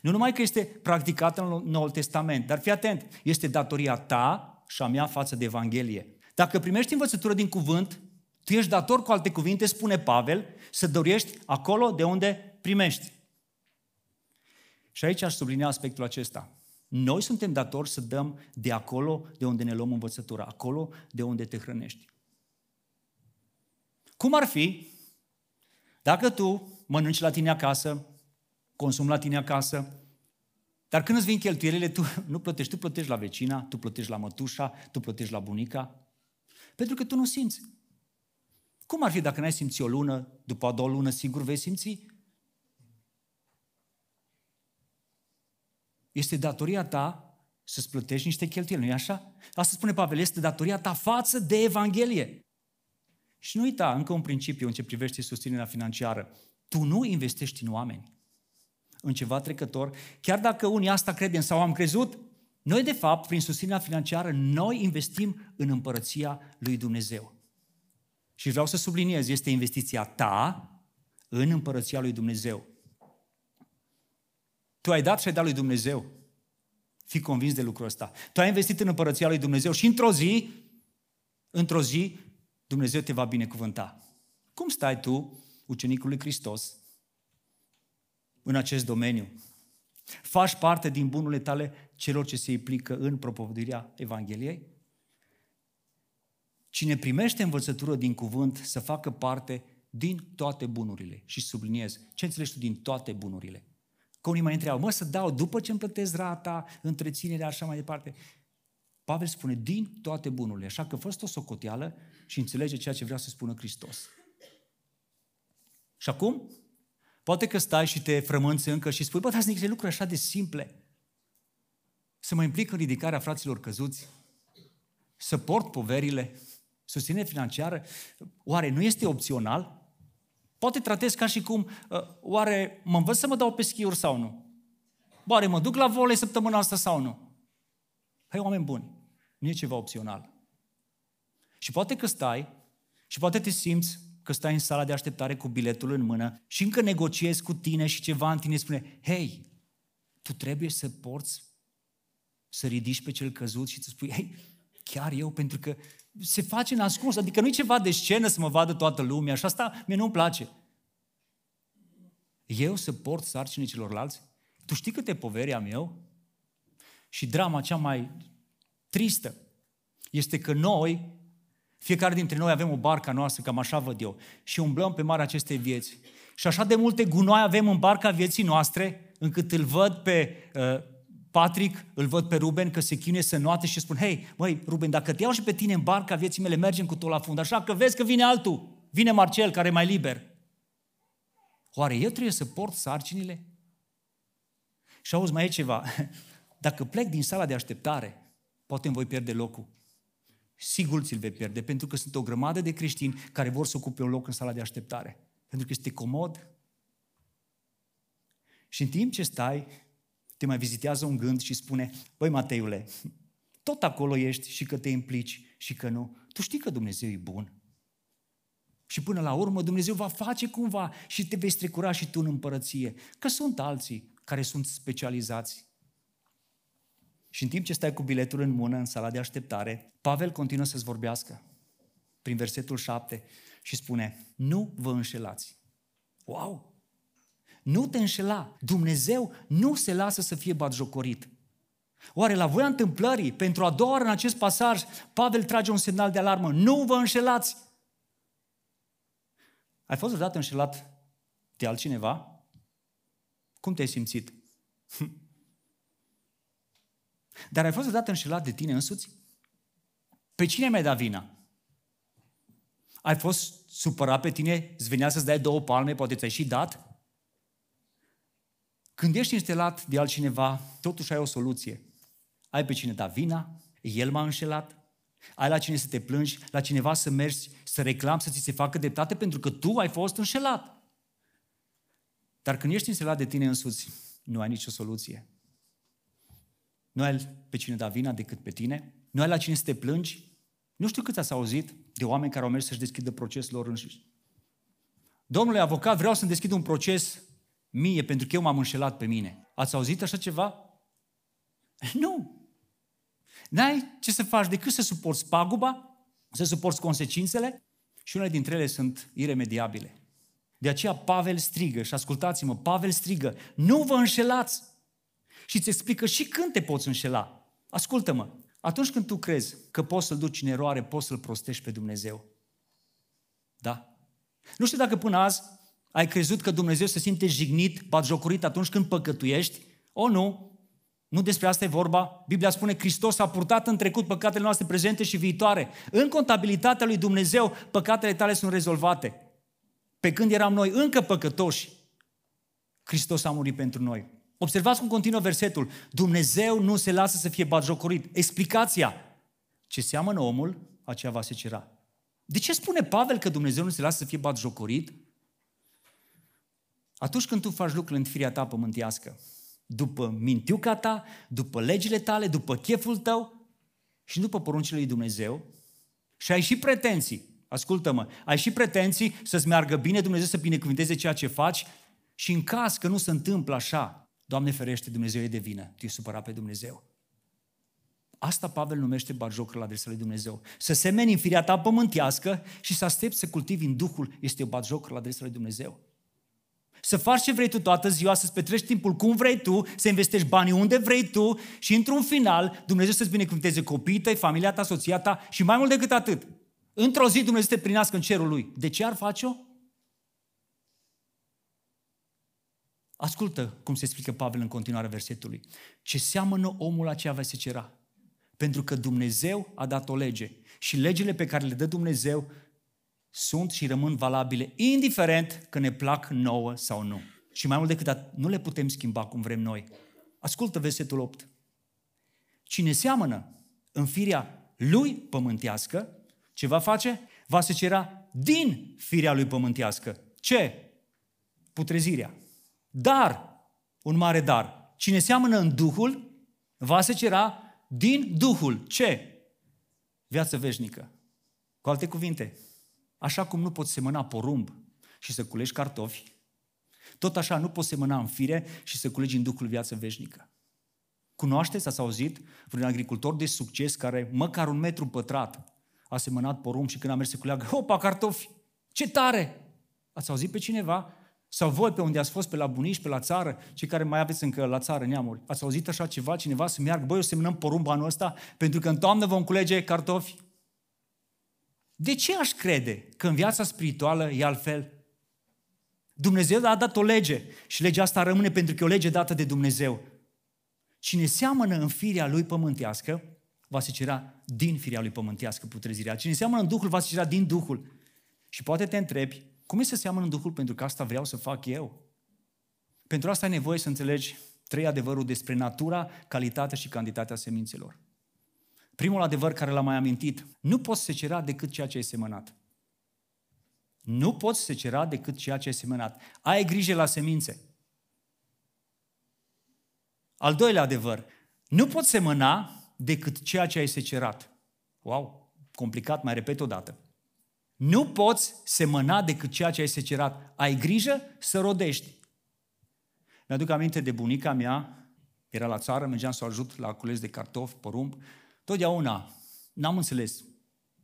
Nu numai că este practicată în Noul Testament, dar fii atent, este datoria ta și a mea față de Evanghelie. Dacă primești învățătură din cuvânt, tu ești dator, cu alte cuvinte, spune Pavel, să dorești acolo de unde primești. Și aici aș sublinea aspectul acesta. Noi suntem datori să dăm de acolo de unde ne luăm învățătura, acolo de unde te hrănești. Cum ar fi dacă tu mănânci la tine acasă, consumi la tine acasă, dar când îți vin cheltuielile, tu nu plătești, tu plătești la vecina, tu plătești la mătușa, tu plătești la bunica, pentru că tu nu simți. Cum ar fi dacă n-ai simți o lună, după a doua lună, sigur vei simți? Este datoria ta să-ți plătești niște cheltuieli, nu-i așa? Asta spune Pavel, este datoria ta față de Evanghelie. Și nu uita încă un principiu în ce privește susținerea financiară. Tu nu investești în oameni în ceva trecător, chiar dacă unii asta credem sau am crezut, noi de fapt, prin susținerea financiară, noi investim în împărăția lui Dumnezeu. Și vreau să subliniez, este investiția ta în împărăția lui Dumnezeu. Tu ai dat și ai dat lui Dumnezeu. Fii convins de lucrul ăsta. Tu ai investit în împărăția lui Dumnezeu și într-o zi, într-o zi, Dumnezeu te va binecuvânta. Cum stai tu, ucenicul lui Hristos, în acest domeniu. Faci parte din bunurile tale celor ce se implică în propovăduirea Evangheliei? Cine primește învățătură din cuvânt să facă parte din toate bunurile. Și subliniez, ce înțelegi tu din toate bunurile? Că unii mai întreabă, mă, să dau după ce îmi plătesc rata, întreținerea, așa mai departe. Pavel spune, din toate bunurile. Așa că fă o socoteală și înțelege ceea ce vrea să spună Hristos. Și acum, Poate că stai și te frămânți încă și spui, bă, dar sunt niște lucruri așa de simple. Să mă implic în ridicarea fraților căzuți, să port poverile, susținere financiară, oare nu este opțional? Poate tratez ca și cum, uh, oare mă învăț să mă dau pe schiuri sau nu? Oare mă duc la volei săptămâna asta sau nu? Hai, oameni buni, nu e ceva opțional. Și poate că stai și poate te simți că stai în sala de așteptare cu biletul în mână și încă negociezi cu tine și ceva în tine spune, hei, tu trebuie să porți, să ridici pe cel căzut și să spui, hei, chiar eu, pentru că se face în ascuns, adică nu e ceva de scenă să mă vadă toată lumea și asta mie nu-mi place. Eu să port sarcinii celorlalți? Tu știi câte poveri am eu? și drama cea mai tristă este că noi, fiecare dintre noi avem o barca noastră, cam așa văd eu, și umblăm pe marea acestei vieți. Și așa de multe gunoi avem în barca vieții noastre, încât îl văd pe uh, Patrick, îl văd pe Ruben că se chinuie să noate și spun, hei, măi, Ruben, dacă te iau și pe tine în barca vieții mele, mergem cu tot la fund, așa că vezi că vine altul, vine Marcel, care e mai liber. Oare eu trebuie să port sarcinile? Și auzi, mai e ceva. Dacă plec din sala de așteptare, poate îmi voi pierde locul. Sigur ți-l vei pierde, pentru că sunt o grămadă de creștini care vor să ocupe un loc în sala de așteptare. Pentru că este comod. Și în timp ce stai, te mai vizitează un gând și spune, băi Mateule, tot acolo ești și că te implici și că nu. Tu știi că Dumnezeu e bun. Și până la urmă Dumnezeu va face cumva și te vei strecura și tu în împărăție. Că sunt alții care sunt specializați. Și în timp ce stai cu biletul în mână în sala de așteptare, Pavel continuă să-ți vorbească prin versetul 7 și spune, nu vă înșelați. Wow! Nu te înșela. Dumnezeu nu se lasă să fie batjocorit. Oare la voia întâmplării, pentru a doua oară în acest pasaj, Pavel trage un semnal de alarmă. Nu vă înșelați! Ai fost vreodată înșelat de altcineva? Cum te-ai simțit? Dar ai fost vreodată înșelat de tine însuți? Pe cine mai dat vina? Ai fost supărat pe tine, îți venea să-ți dai două palme, poate ți-ai și dat? Când ești înșelat de altcineva, totuși ai o soluție. Ai pe cine da vina, el m-a înșelat, ai la cine să te plângi, la cineva să mergi, să reclami, să ți se facă dreptate pentru că tu ai fost înșelat. Dar când ești înșelat de tine însuți, nu ai nicio soluție. Nu ai pe cine da vina decât pe tine, nu ai la cine să te plângi. Nu știu cât ați auzit de oameni care au mers să-și deschidă procesul lor înșiși. Domnule avocat, vreau să-mi deschid un proces mie pentru că eu m-am înșelat pe mine. Ați auzit așa ceva? Nu. N-ai ce să faci decât să suporți paguba, să suporți consecințele și unele dintre ele sunt iremediabile. De aceea Pavel strigă, și ascultați-mă, Pavel strigă, nu vă înșelați! Și îți explică și când te poți înșela. Ascultă-mă, atunci când tu crezi că poți să-L duci în eroare, poți să-L prostești pe Dumnezeu. Da? Nu știu dacă până azi ai crezut că Dumnezeu se simte jignit, batjocorit atunci când păcătuiești? O, nu. Nu despre asta e vorba. Biblia spune Hristos a purtat în trecut păcatele noastre prezente și viitoare. În contabilitatea lui Dumnezeu, păcatele tale sunt rezolvate. Pe când eram noi încă păcătoși, Hristos a murit pentru noi. Observați cum continuă versetul. Dumnezeu nu se lasă să fie batjocorit. Explicația. Ce seamănă omul, aceea va se cera. De ce spune Pavel că Dumnezeu nu se lasă să fie batjocorit? Atunci când tu faci lucruri în firea ta pământească, după mintiuca ta, după legile tale, după cheful tău și după poruncile lui Dumnezeu și ai și pretenții, ascultă-mă, ai și pretenții să-ți meargă bine, Dumnezeu să binecuvânteze ceea ce faci și în caz că nu se întâmplă așa, Doamne ferește, Dumnezeu e de vină, tu e supărat pe Dumnezeu. Asta Pavel numește batjocul la adresa lui Dumnezeu. Să semeni în firea ta pământească și să aștepți să cultivi în Duhul este o batjoc la adresa lui Dumnezeu. Să faci ce vrei tu toată ziua, să-ți petrești timpul cum vrei tu, să investești banii unde vrei tu și într-un final Dumnezeu să-ți binecuvânteze copiii tăi, familia ta, soția ta și mai mult decât atât. Într-o zi Dumnezeu să te prinească în cerul lui. De ce ar face-o? Ascultă cum se explică Pavel în continuare versetului. Ce seamănă omul aceea va se cera. Pentru că Dumnezeu a dat o lege și legile pe care le dă Dumnezeu sunt și rămân valabile, indiferent că ne plac nouă sau nu. Și mai mult decât atât, nu le putem schimba cum vrem noi. Ascultă versetul 8. Cine seamănă în firea lui pământească, ce va face? Va se cera din firea lui pământească. Ce? Putrezirea. Dar, un mare dar. Cine seamănă în Duhul, va se cera din Duhul. Ce? Viață veșnică. Cu alte cuvinte, Așa cum nu poți semăna porumb și să culegi cartofi, tot așa nu poți semăna în fire și să culegi în Duhul viață veșnică. Cunoașteți, ați auzit, vreun agricultor de succes care măcar un metru pătrat a semănat porumb și când a mers să culeagă, opa, cartofi, ce tare! Ați auzit pe cineva Sau voi pe unde ați fost, pe la bunici, pe la țară, cei care mai aveți încă la țară neamuri, ați auzit așa ceva, cineva să meargă, băi, o semnăm porumb anul ăsta, pentru că în toamnă vom culege cartofi? De ce aș crede că în viața spirituală e altfel? Dumnezeu a dat o lege și legea asta rămâne pentru că e o lege dată de Dumnezeu. Cine seamănă în firea lui pământească, va se cera din firea lui pământească putrezirea. Cine seamănă în Duhul, va se cera din Duhul. Și poate te întrebi, cum e să seamănă în Duhul pentru că asta vreau să fac eu? Pentru asta ai nevoie să înțelegi trei adevăruri despre natura, calitatea și cantitatea semințelor. Primul adevăr care l-am mai amintit, nu poți secera decât ceea ce ai semănat. Nu poți secera decât ceea ce ai semănat. Ai grijă la semințe. Al doilea adevăr, nu poți semăna decât ceea ce ai secerat. Wow, complicat, mai repet o dată. Nu poți semăna decât ceea ce ai secerat. Ai grijă să rodești. Mi-aduc aminte de bunica mea, era la țară, mergeam să o ajut la cules de cartofi, porumb. Totdeauna, n-am înțeles.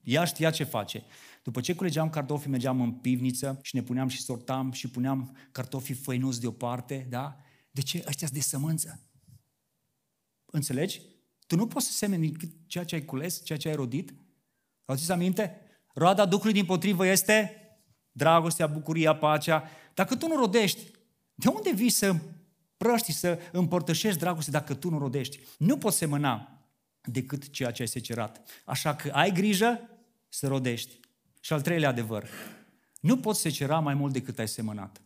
Ea știa ce face. După ce culegeam cartofii, mergeam în pivniță și ne puneam și sortam și puneam cartofii făinuți deoparte, da? De ce? Ăștia de sămânță. Înțelegi? Tu nu poți să semeni ceea ce ai cules, ceea ce ai rodit. Auziți aminte? Roada Duhului din potrivă este dragostea, bucuria, pacea. Dacă tu nu rodești, de unde vii să prăști, să împărtășești dragoste dacă tu nu rodești? Nu poți semăna decât ceea ce ai secerat. Așa că ai grijă să rodești. Și al treilea adevăr, nu poți secera mai mult decât ai semănat.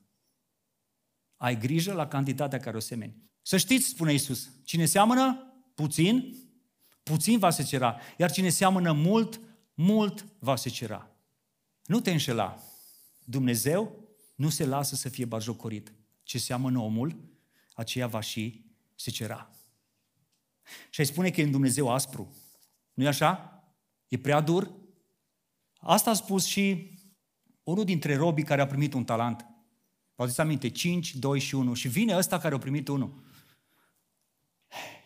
Ai grijă la cantitatea care o semeni. Să știți, spune Isus, cine seamănă puțin, puțin va secera. Iar cine seamănă mult, mult va secera. Nu te înșela. Dumnezeu nu se lasă să fie bajocorit. Ce seamănă omul, aceea va și secera. Și ai spune că e un Dumnezeu aspru. nu e așa? E prea dur? Asta a spus și unul dintre robii care a primit un talent. Vă aduceți aminte? 5, 2 și 1. Și vine ăsta care a primit unul.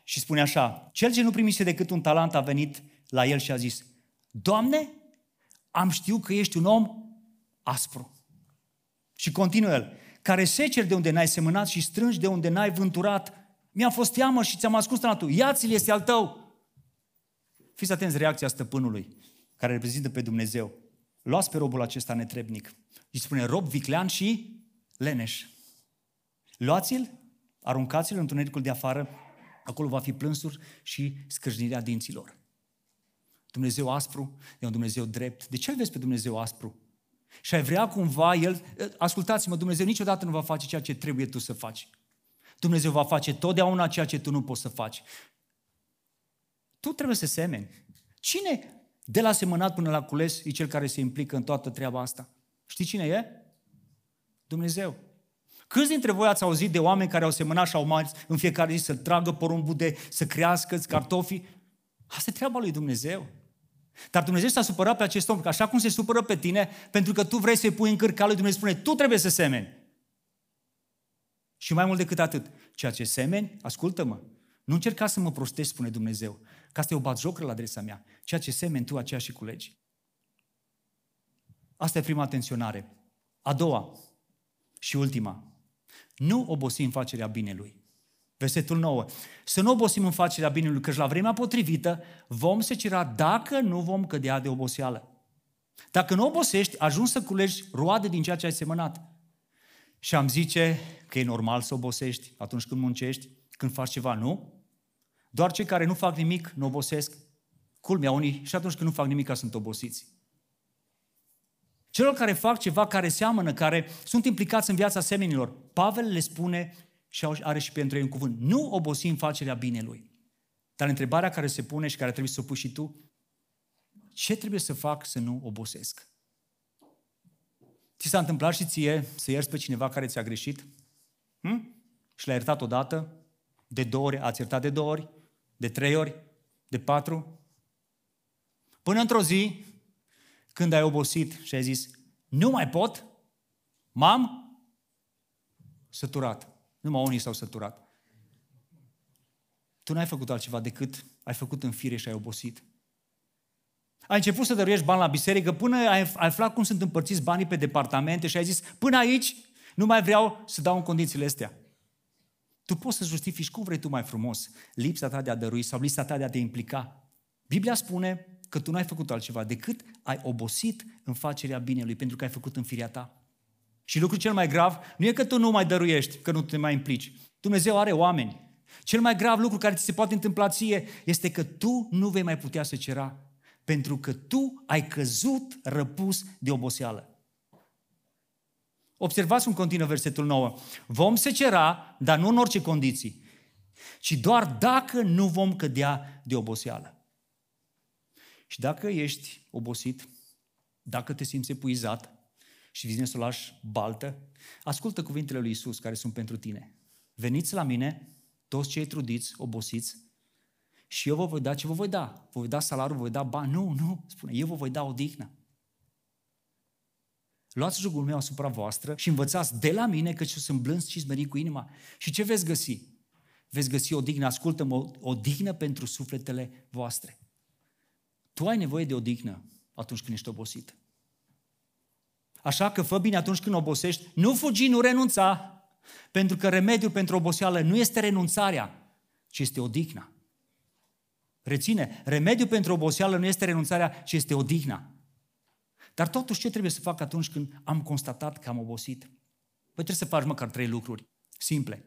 Și spune așa, cel ce nu primise decât un talent a venit la el și a zis, Doamne, am știut că ești un om aspru. Și continuă el, care seceri de unde n-ai semănat și strângi de unde n-ai vânturat. Mi-a fost teamă și ți-am ascuns talentul. Ia-ți-l, este al tău. Fiți atenți reacția stăpânului, care reprezintă pe Dumnezeu. Luați pe robul acesta netrebnic. Și spune, rob viclean și leneș. Luați-l, aruncați-l în întunericul de afară, acolo va fi plânsuri și scârșnirea dinților. Dumnezeu aspru e un Dumnezeu drept. De ce îl vezi pe Dumnezeu aspru? Și ai vrea cumva El, ascultați-mă, Dumnezeu niciodată nu va face ceea ce trebuie tu să faci. Dumnezeu va face totdeauna ceea ce tu nu poți să faci. Tu trebuie să semeni. Cine de la semănat până la cules e cel care se implică în toată treaba asta? Știi cine e? Dumnezeu. Câți dintre voi ați auzit de oameni care au semănat și au mari în fiecare zi să tragă porumbul de, să crească cartofii? Asta e treaba lui Dumnezeu. Dar Dumnezeu s-a supărat pe acest om, că așa cum se supără pe tine, pentru că tu vrei să-i pui în cârca lui Dumnezeu, spune, tu trebuie să semeni. Și mai mult decât atât, ceea ce semeni, ascultă-mă, nu încerca să mă prostești, spune Dumnezeu, că asta e o batjocră la adresa mea. Ceea ce semeni tu, aceea și culegi. Asta e prima atenționare. A doua și ultima. Nu obosi în facerea binelui. Versetul 9. Să nu obosim în facerea binelui, căci la vremea potrivită vom secera dacă nu vom cădea de oboseală. Dacă nu obosești, ajungi să culegi roade din ceea ce ai semănat. Și am zice că e normal să obosești atunci când muncești, când faci ceva, nu? Doar cei care nu fac nimic nu obosesc. Culmea, unii și atunci când nu fac nimic sunt obosiți. Celor care fac ceva care seamănă, care sunt implicați în viața semenilor, Pavel le spune și are și pentru ei un cuvânt. Nu obosi în facerea binelui. Dar întrebarea care se pune și care trebuie să o pui și tu, ce trebuie să fac să nu obosesc? Ți s-a întâmplat și ție să ierți pe cineva care ți-a greșit? Hm? Și l-ai iertat odată? De două ori? Ați iertat de două ori? De trei ori? De patru? Până într-o zi, când ai obosit și ai zis, nu mai pot, m-am săturat. Numai unii s-au săturat. Tu n-ai făcut altceva decât ai făcut în fire și ai obosit. Ai început să dăruiești bani la biserică până ai aflat cum sunt împărțiți banii pe departamente și ai zis, până aici, Nu mai vreau să dau în condițiile astea. Tu poți să justifici cum vrei tu mai frumos lipsa ta de a dărui sau lipsa ta de a te implica. Biblia spune că tu n-ai făcut altceva decât ai obosit în facerea binelui pentru că ai făcut în firea ta. Și lucrul cel mai grav nu e că tu nu mai dăruiești, că nu te mai implici. Dumnezeu are oameni. Cel mai grav lucru care ți se poate întâmpla ție este că tu nu vei mai putea să cera pentru că tu ai căzut răpus de oboseală. Observați cum continuă versetul 9. Vom secera, dar nu în orice condiții, ci doar dacă nu vom cădea de oboseală. Și dacă ești obosit, dacă te simți epuizat și vine să o lași baltă, ascultă cuvintele lui Isus care sunt pentru tine. Veniți la mine, toți cei trudiți, obosiți, și eu vă voi da ce vă voi da. Vă voi da salariul, vă voi da bani. Nu, nu, spune, eu vă voi da odihnă. Luați jugul meu asupra voastră și învățați de la mine că sunt blâns și smerit cu inima. Și ce veți găsi? Veți găsi o dignă, ascultă-mă, o dignă pentru sufletele voastre. Tu ai nevoie de o dignă atunci când ești obosit. Așa că fă bine atunci când obosești, nu fugi, nu renunța, pentru că remediul pentru oboseală nu este renunțarea, ci este odihna. Reține, remediul pentru oboseală nu este renunțarea, ci este odihna. Dar totuși ce trebuie să fac atunci când am constatat că am obosit? Păi trebuie să faci măcar trei lucruri simple.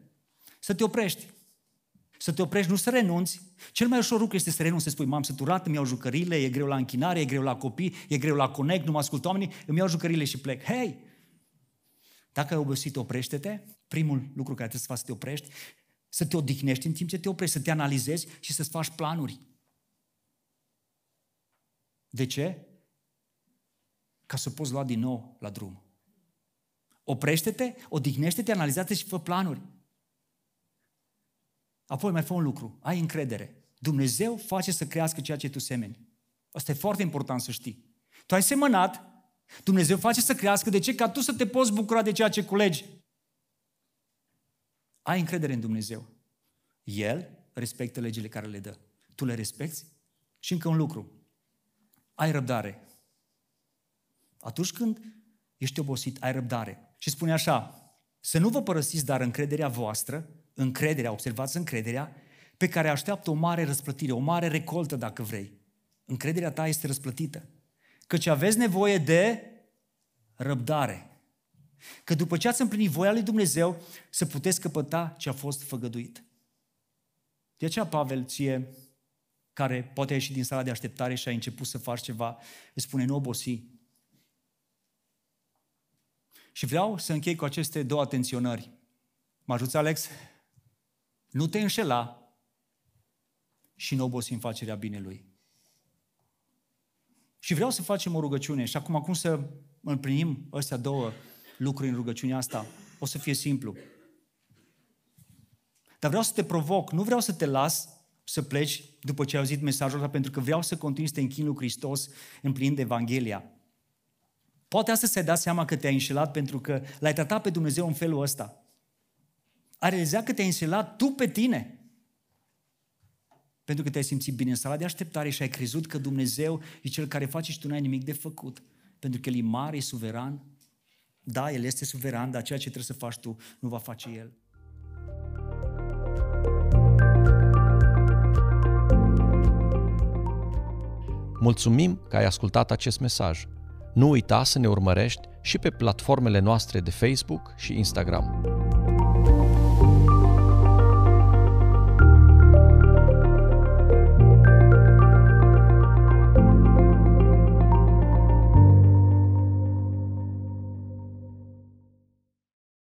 Să te oprești. Să te oprești, nu să renunți. Cel mai ușor lucru este să renunți, să spui, m-am săturat, îmi iau jucările, e greu la închinare, e greu la copii, e greu la conect, nu mă ascult oamenii, îmi iau jucările și plec. Hei! Dacă ai obosit, oprește-te. Primul lucru care trebuie să faci să te oprești, să te odihnești în timp ce te oprești, să te analizezi și să-ți faci planuri. De ce? Ca să poți lua din nou la drum. Oprește-te, odihnește-te, analizează și fă planuri. Apoi mai fă un lucru, ai încredere. Dumnezeu face să crească ceea ce tu semeni. Asta e foarte important să știi. Tu ai semănat, Dumnezeu face să crească. De ce? Ca tu să te poți bucura de ceea ce culegi. Ai încredere în Dumnezeu. El respectă legile care le dă. Tu le respecti? Și încă un lucru ai răbdare. Atunci când ești obosit, ai răbdare. Și spune așa, să nu vă părăsiți, dar încrederea voastră, încrederea, observați încrederea, pe care așteaptă o mare răsplătire, o mare recoltă, dacă vrei. Încrederea ta este răsplătită. Căci aveți nevoie de răbdare. Că după ce ați împlinit voia lui Dumnezeu, să puteți căpăta ce a fost făgăduit. De aceea Pavel ție care poate a ieșit din sala de așteptare și a început să faci ceva, îți spune nu obosi. Și vreau să închei cu aceste două atenționări. Mă ajuți, Alex? Nu te înșela și nu obosi în facerea binelui. Și vreau să facem o rugăciune și acum, acum să împlinim astea două lucruri în rugăciunea asta. O să fie simplu. Dar vreau să te provoc, nu vreau să te las să pleci după ce ai auzit mesajul ăsta, pentru că vreau să continui să te închin lui Hristos împlinind Evanghelia. Poate astăzi ți-ai dat seama că te-ai înșelat pentru că l-ai tratat pe Dumnezeu în felul ăsta. Ai realizat că te-ai înșelat tu pe tine. Pentru că te-ai simțit bine în sala de așteptare și ai crezut că Dumnezeu e Cel care face și tu n-ai nimic de făcut. Pentru că El e mare, e suveran. Da, El este suveran, dar ceea ce trebuie să faci tu nu va face El. Mulțumim că ai ascultat acest mesaj. Nu uita să ne urmărești și pe platformele noastre de Facebook și Instagram.